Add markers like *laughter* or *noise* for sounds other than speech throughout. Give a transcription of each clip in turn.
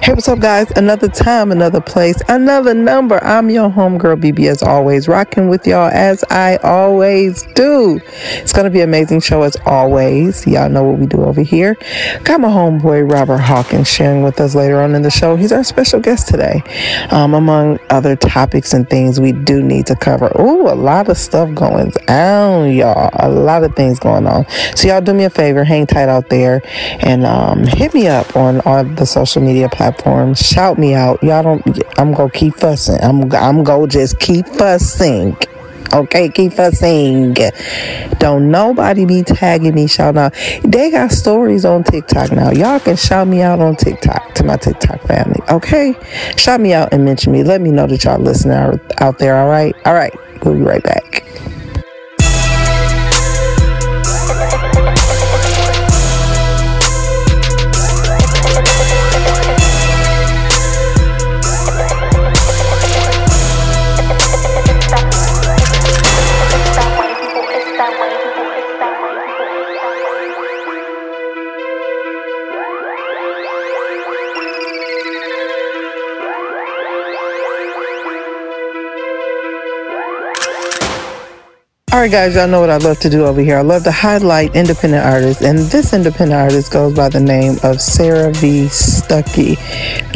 Hey, what's up, guys? Another time, another place, another number. I'm your homegirl, BB, as always, rocking with y'all as I always do. It's going to be an amazing show as always. Y'all know what we do over here. Got my homeboy, Robert Hawkins, sharing with us later on in the show. He's our special guest today. Um, among other topics and things we do need to cover. Ooh, a lot of stuff going on, y'all. A lot of things going on. So, y'all do me a favor, hang tight out there and um, hit me up on all the social media platforms platforms. Shout me out. Y'all don't, I'm to keep fussing. I'm, I'm to just keep fussing. Okay, keep fussing. Don't nobody be tagging me, shouting out. They got stories on TikTok now. Y'all can shout me out on TikTok to my TikTok family. Okay, shout me out and mention me. Let me know that y'all listening out there. All right, all right. We'll be right back. Right, guys, y'all know what I love to do over here. I love to highlight independent artists, and this independent artist goes by the name of Sarah V. Stuckey.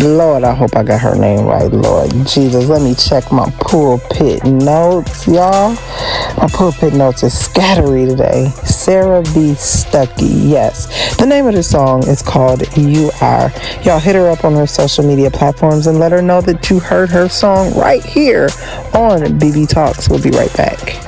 Lord, I hope I got her name right, Lord Jesus. Let me check my pulpit notes, y'all. My pulpit notes is scattery today. Sarah V. Stuckey, yes. The name of the song is called You Are. Y'all hit her up on her social media platforms and let her know that you heard her song right here on BB Talks. We'll be right back.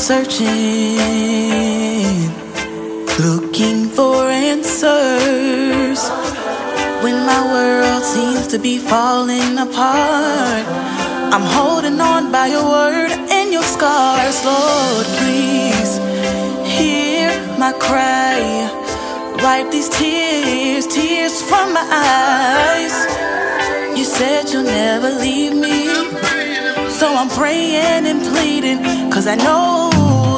searching, looking for answers. When my world seems to be falling apart, I'm holding on by your word and your scars, Lord. Please hear my cry, wipe these tears, tears from my eyes. You said you'll never leave me. Cause I know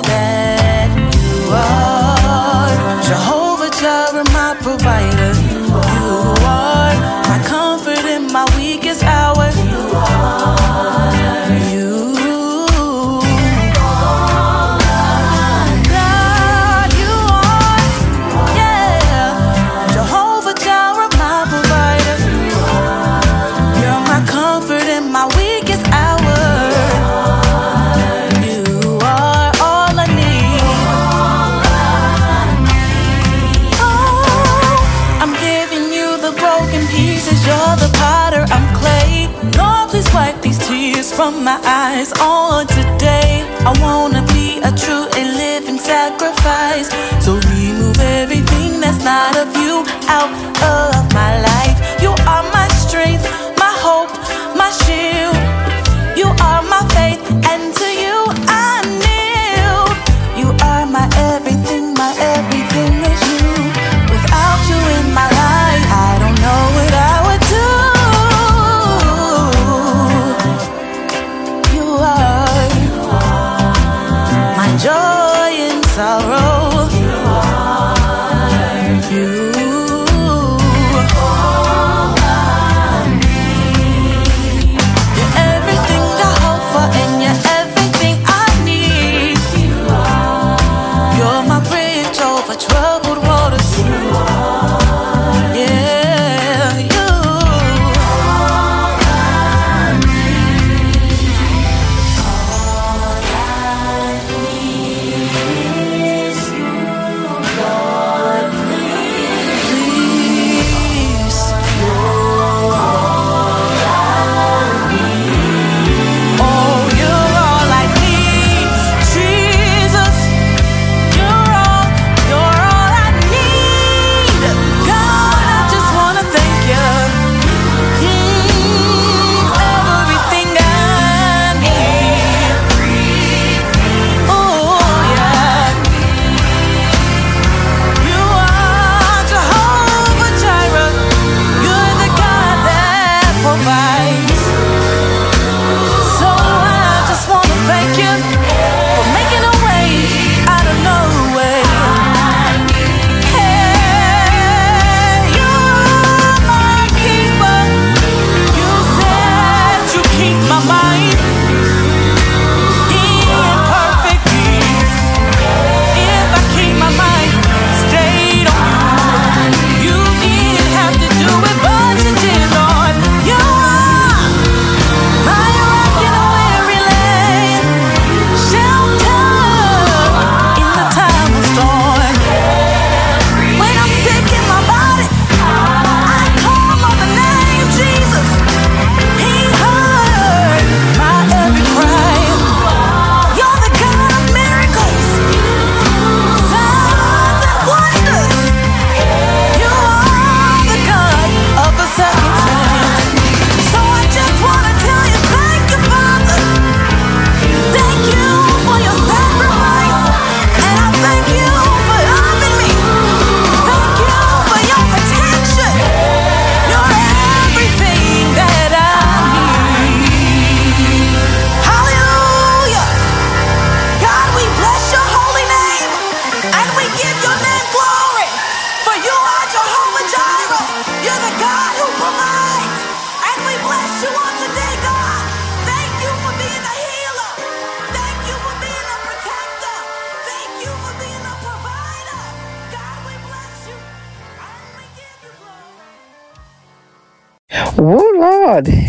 that you are Jehovah Jireh, my provider.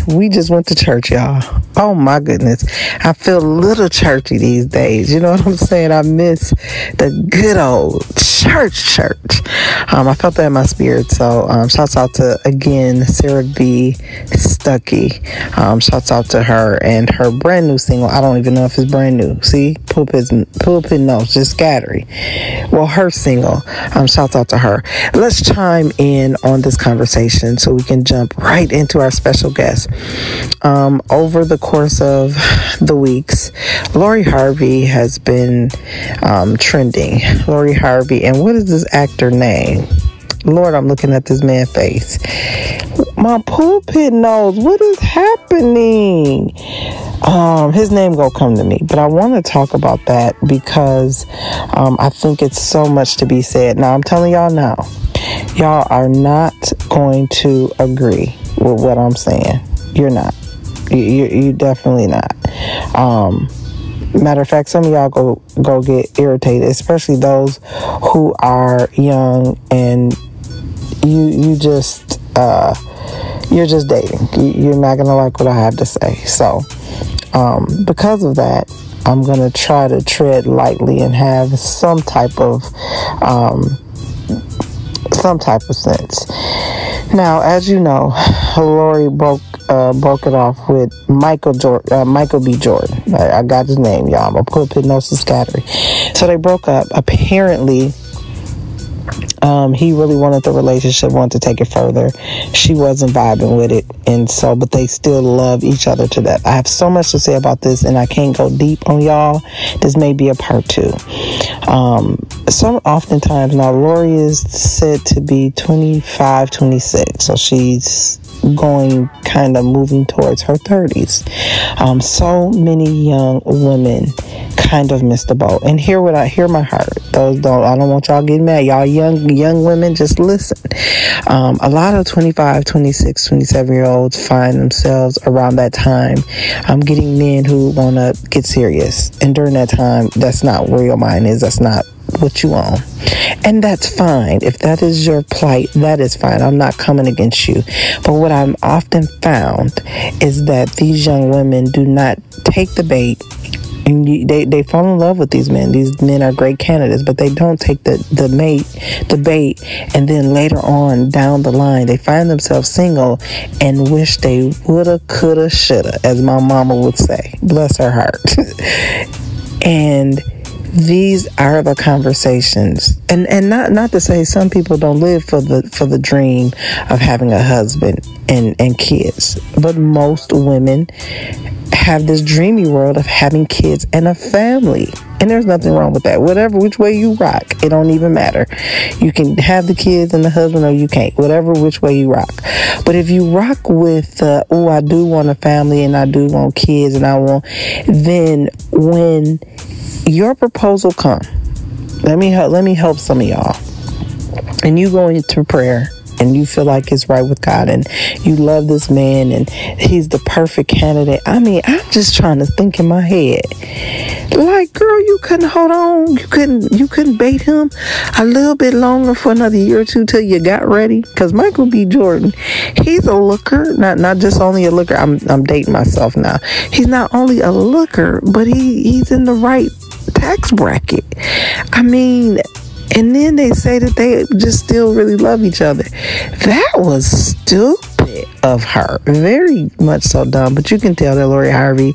We just went to church, y'all. Oh my goodness. I feel a little churchy these days. You know what I'm saying? I miss the good old church, church. Um, I felt that in my spirit. So, um, shouts out to again Sarah V. Stuckey. Um, shouts out to her and her brand new single. I don't even know if it's brand new. See, pulpit, pulpit notes, just scattery. Well, her single. Um, shouts out to her. Let's chime in on this conversation so we can jump right into our special guest. Um, over the course of the weeks, Lori Harvey has been um, trending. Lori Harvey, and what is this actor name? Lord, I'm looking at this man's face. My pulpit knows what is happening. Um, his name gonna come to me, but I want to talk about that because um, I think it's so much to be said. Now I'm telling y'all now, y'all are not going to agree with what I'm saying. You're not. You, you, definitely not. Um, matter of fact, some of y'all go go get irritated, especially those who are young and you you just uh, you're just dating. You, are not gonna like what I have to say. So um, because of that, I'm gonna try to tread lightly and have some type of um, some type of sense. Now, as you know, Lori broke uh, broke it off with Michael Jordan, uh, Michael B. Jordan. I, I, got his name, y'all. I'm gonna put hypnosis scattery. So they broke up. Apparently, um, he really wanted the relationship, wanted to take it further. She wasn't vibing with it, and so, but they still love each other to death. I have so much to say about this, and I can't go deep on y'all. This may be a part two. Um, some oftentimes now, Lori is said to be 25, 26, so she's going kind of moving towards her 30s. Um, so many young women kind of missed the boat. And hear what I hear my heart. Those don't I don't want y'all getting mad. Y'all young young women just listen. Um, a lot of 25, 26, 27 year olds find themselves around that time um, getting men who want to get serious. And during that time, that's not where your mind is. That's not what you own. And that's fine. If that is your plight, that is fine. I'm not coming against you. But what I'm often found is that these young women do not take the bait and you, they they fall in love with these men. These men are great candidates, but they don't take the the mate, the bait, and then later on down the line, they find themselves single and wish they woulda, coulda, shoulda, as my mama would say. Bless her heart. *laughs* and these are the conversations and and not not to say some people don't live for the for the dream of having a husband and and kids but most women have this dreamy world of having kids and a family and there's nothing wrong with that whatever which way you rock it don't even matter you can have the kids and the husband or you can't whatever which way you rock but if you rock with uh, oh i do want a family and i do want kids and i want then when your proposal come. Let me help, let me help some of y'all. And you go into prayer and you feel like it's right with God and you love this man and he's the perfect candidate. I mean, I'm just trying to think in my head. Like, girl, you couldn't hold on. You couldn't you couldn't bait him a little bit longer for another year or two till you got ready. Cause Michael B. Jordan, he's a looker, not not just only a looker. I'm I'm dating myself now. He's not only a looker, but he he's in the right tax bracket. I mean, and then they say that they just still really love each other. That was stupid of her. Very much so dumb. But you can tell that Lori Harvey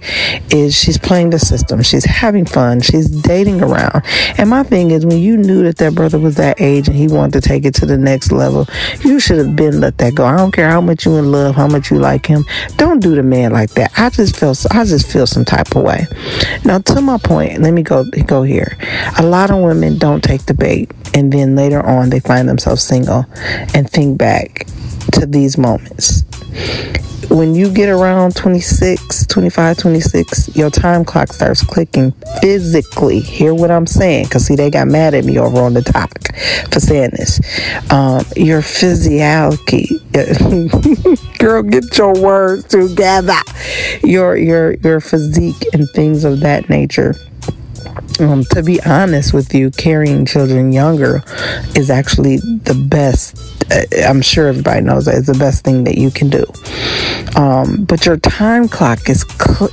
is she's playing the system. She's having fun. She's dating around. And my thing is when you knew that that brother was that age and he wanted to take it to the next level, you should have been let that go. I don't care how much you in love, how much you like him. Don't do the man like that. I just feel I just feel some type of way. Now to my point, let me go go here. A lot of women don't take the bait and then later on they find themselves single and think back to these moments when you get around 26, 25, 26, your time clock starts clicking physically. Hear what I'm saying? Because, see, they got mad at me over on the topic for saying this. Um, your physiology, *laughs* girl, get your words together. Your, your, your physique and things of that nature. Um, to be honest with you, carrying children younger is actually the best I'm sure everybody knows that it's the best thing that you can do. Um, but your time clock is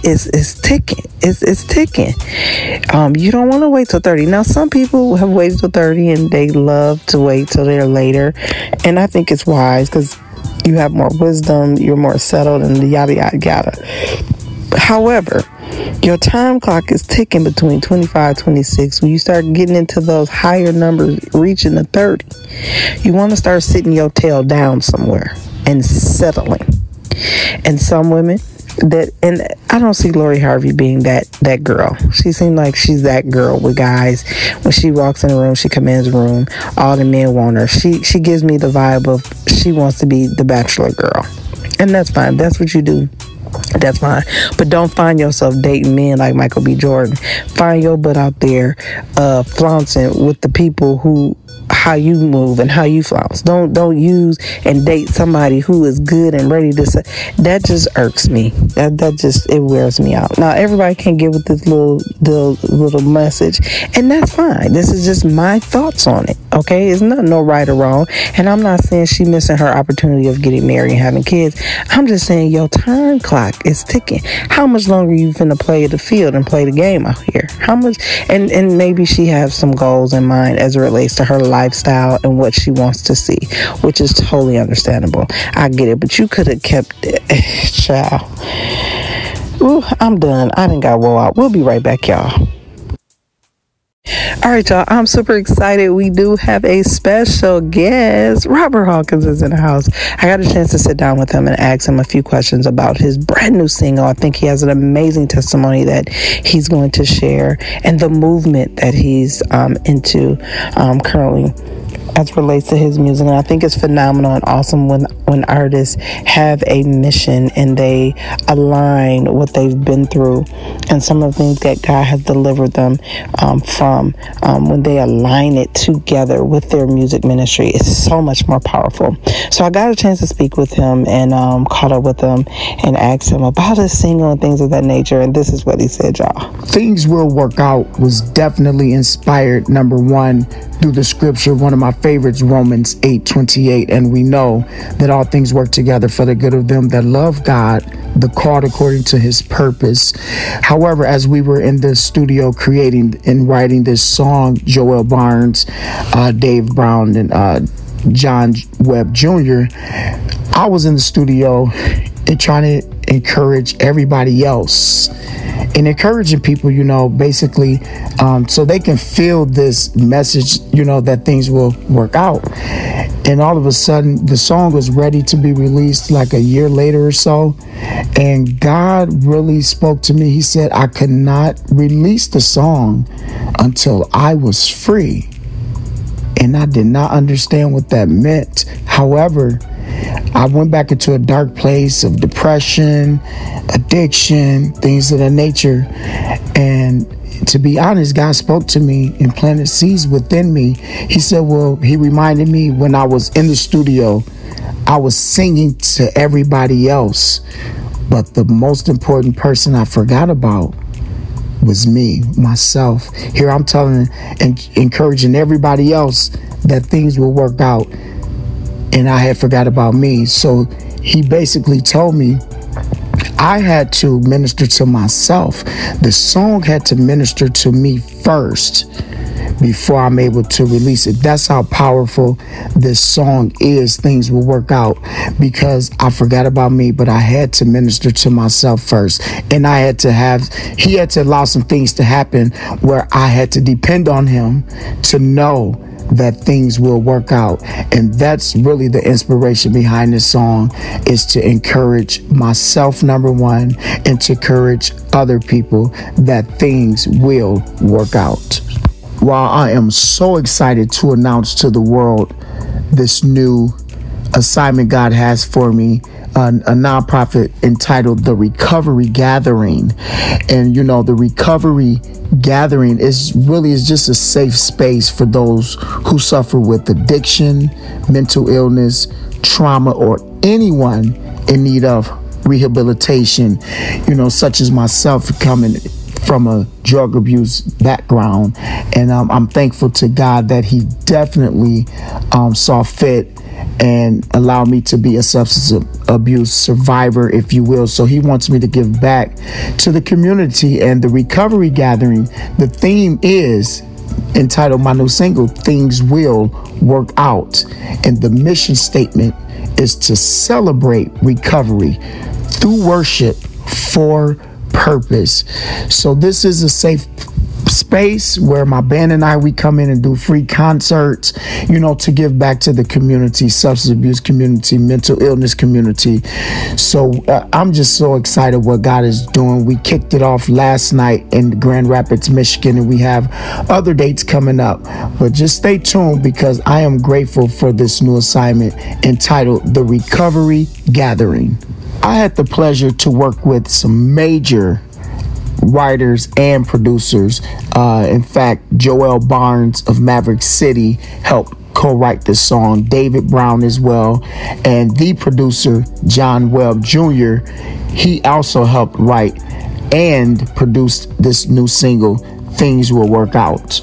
is is ticking. It's it's ticking. Um, you don't want to wait till 30. Now, some people have waited till 30 and they love to wait till they're later, and I think it's wise because you have more wisdom, you're more settled, and yada yada yada. However, your time clock is ticking between 25 26 when you start getting into those higher numbers reaching the 30 you want to start sitting your tail down somewhere and settling and some women that and I don't see Lori Harvey being that that girl. She seemed like she's that girl with guys. When she walks in the room, she commands the room. All the men want her. She she gives me the vibe of she wants to be the bachelor girl. And that's fine. That's what you do that's fine. But don't find yourself dating men like Michael B. Jordan. Find your butt out there uh, flaunting with the people who how you move and how you flounce. Don't don't use and date somebody who is good and ready to say that just irks me. That that just it wears me out. Now everybody can get with this little the little message and that's fine. This is just my thoughts on it. Okay? It's not no right or wrong. And I'm not saying she missing her opportunity of getting married and having kids. I'm just saying your time clock is ticking. How much longer you finna play the field and play the game out here? How much and and maybe she has some goals in mind as it relates to her lifestyle and what she wants to see, which is totally understandable. I get it, but you could have kept it. *laughs* Child. Ooh, I'm done. I didn't got woe out. We'll be right back, y'all. All right, y'all. I'm super excited. We do have a special guest. Robert Hawkins is in the house. I got a chance to sit down with him and ask him a few questions about his brand new single. I think he has an amazing testimony that he's going to share and the movement that he's um, into um, currently as relates to his music. And I think it's phenomenal and awesome when when artists have a mission and they align what they've been through and some of the things that God has delivered them um, from. Um, when they align it together with their music ministry, it's so much more powerful. So I got a chance to speak with him and um, caught up with him and asked him about his single and things of that nature. And this is what he said, y'all. Things Will Work Out was definitely inspired, number one, through the scripture, one of my favorites, Romans 8 28. And we know that all things work together for the good of them that love God, the called according to his purpose. However, as we were in the studio creating and writing this song, Joel Barnes, uh, Dave Brown, and uh, John Webb Jr., I was in the studio and trying to encourage everybody else and encouraging people, you know, basically, um, so they can feel this message, you know, that things will work out. And all of a sudden, the song was ready to be released like a year later or so. And God really spoke to me. He said, I could not release the song until I was free. And I did not understand what that meant. However, I went back into a dark place of depression, addiction, things of that nature. And to be honest, God spoke to me and planted seeds within me. He said, Well, He reminded me when I was in the studio, I was singing to everybody else. But the most important person I forgot about was me, myself. Here I'm telling and encouraging everybody else that things will work out and I had forgot about me. So he basically told me I had to minister to myself. The song had to minister to me first before I'm able to release it. That's how powerful this song is. Things will work out because I forgot about me, but I had to minister to myself first. And I had to have, he had to allow some things to happen where I had to depend on him to know that things will work out. And that's really the inspiration behind this song is to encourage myself, number one, and to encourage other people that things will work out. While I am so excited to announce to the world this new assignment God has for me, a, a nonprofit entitled the Recovery Gathering. And, you know, the Recovery Gathering is really is just a safe space for those who suffer with addiction, mental illness, trauma, or anyone in need of rehabilitation, you know, such as myself coming from a drug abuse background. And um, I'm thankful to God that He definitely um, saw fit and allow me to be a substance abuse survivor, if you will. So he wants me to give back to the community and the recovery gathering. The theme is entitled my new single, Things Will Work Out. And the mission statement is to celebrate recovery through worship for purpose. So this is a safe space where my band and I we come in and do free concerts, you know, to give back to the community, substance abuse community, mental illness community. So uh, I'm just so excited what God is doing. We kicked it off last night in Grand Rapids, Michigan, and we have other dates coming up. But just stay tuned because I am grateful for this new assignment entitled The Recovery Gathering. I had the pleasure to work with some major writers and producers. Uh, in fact, Joel Barnes of Maverick City helped co-write this song. David Brown as well, and the producer John Webb Jr. He also helped write and produce this new single. Things will work out.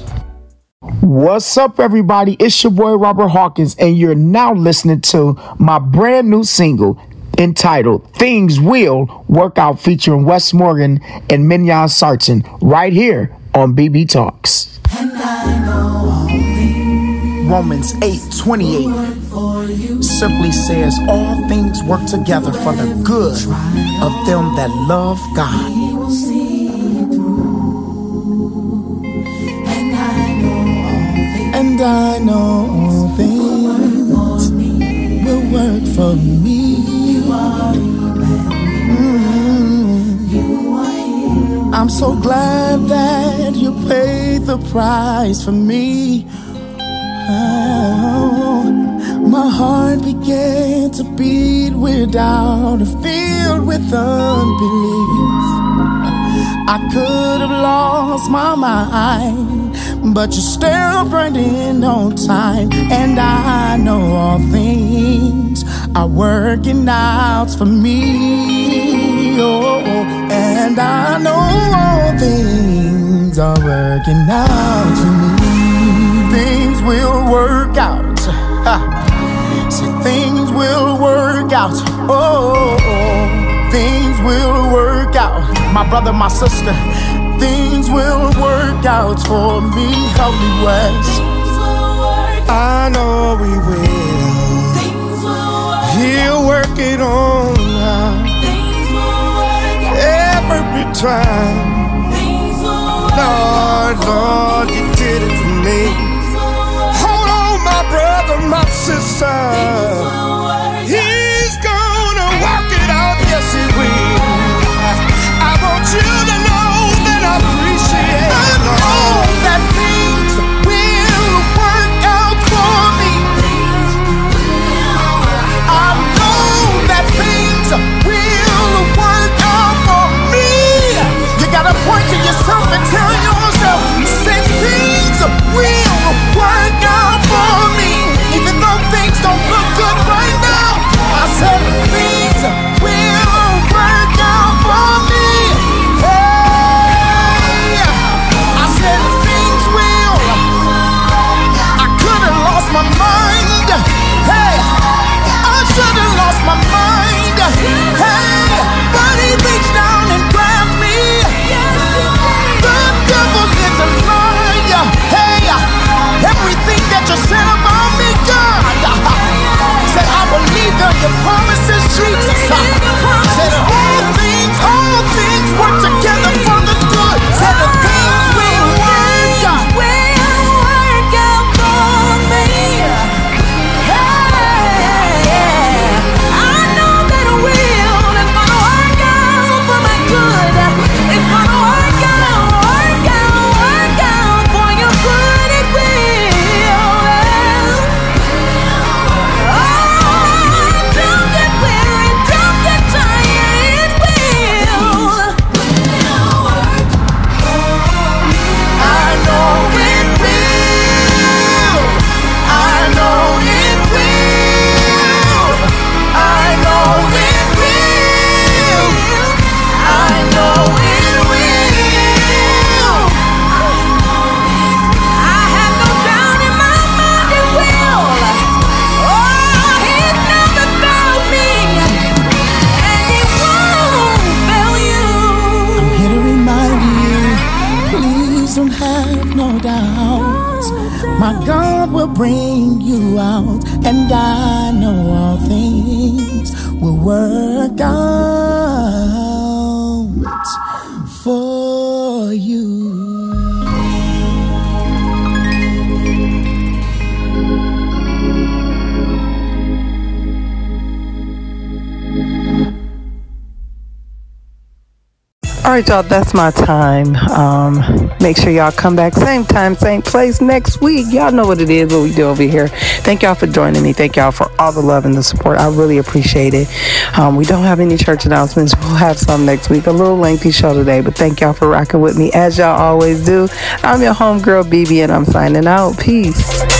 What's up, everybody? It's your boy Robert Hawkins, and you're now listening to my brand new single, entitled Things Will Work Out featuring Wes Morgan and Mignon Sarton right here on BB Talks. Romans 8 28 simply says, All things work together for the good of them that love God. And I know all things will work for me. I'm so glad that you paid the price for me. Oh, my heart began to beat without a filled with unbelief. I could have lost my mind, but you're still burning on time, and I know all things are working out for me. Oh, and I know all things are working out for me. Things will work out. Ha. See, things will work out. Oh, things will work out. My brother, my sister, things will work out for me. Help me, Wes. I know we will. He'll work it on time. Lord, Lord, you did it for me. Hold on, my brother, my sister. Right, y'all, that's my time. Um, make sure y'all come back same time, same place next week. Y'all know what it is, what we do over here. Thank y'all for joining me. Thank y'all for all the love and the support. I really appreciate it. Um, we don't have any church announcements. We'll have some next week. A little lengthy show today, but thank y'all for rocking with me as y'all always do. I'm your homegirl, BB, and I'm signing out. Peace.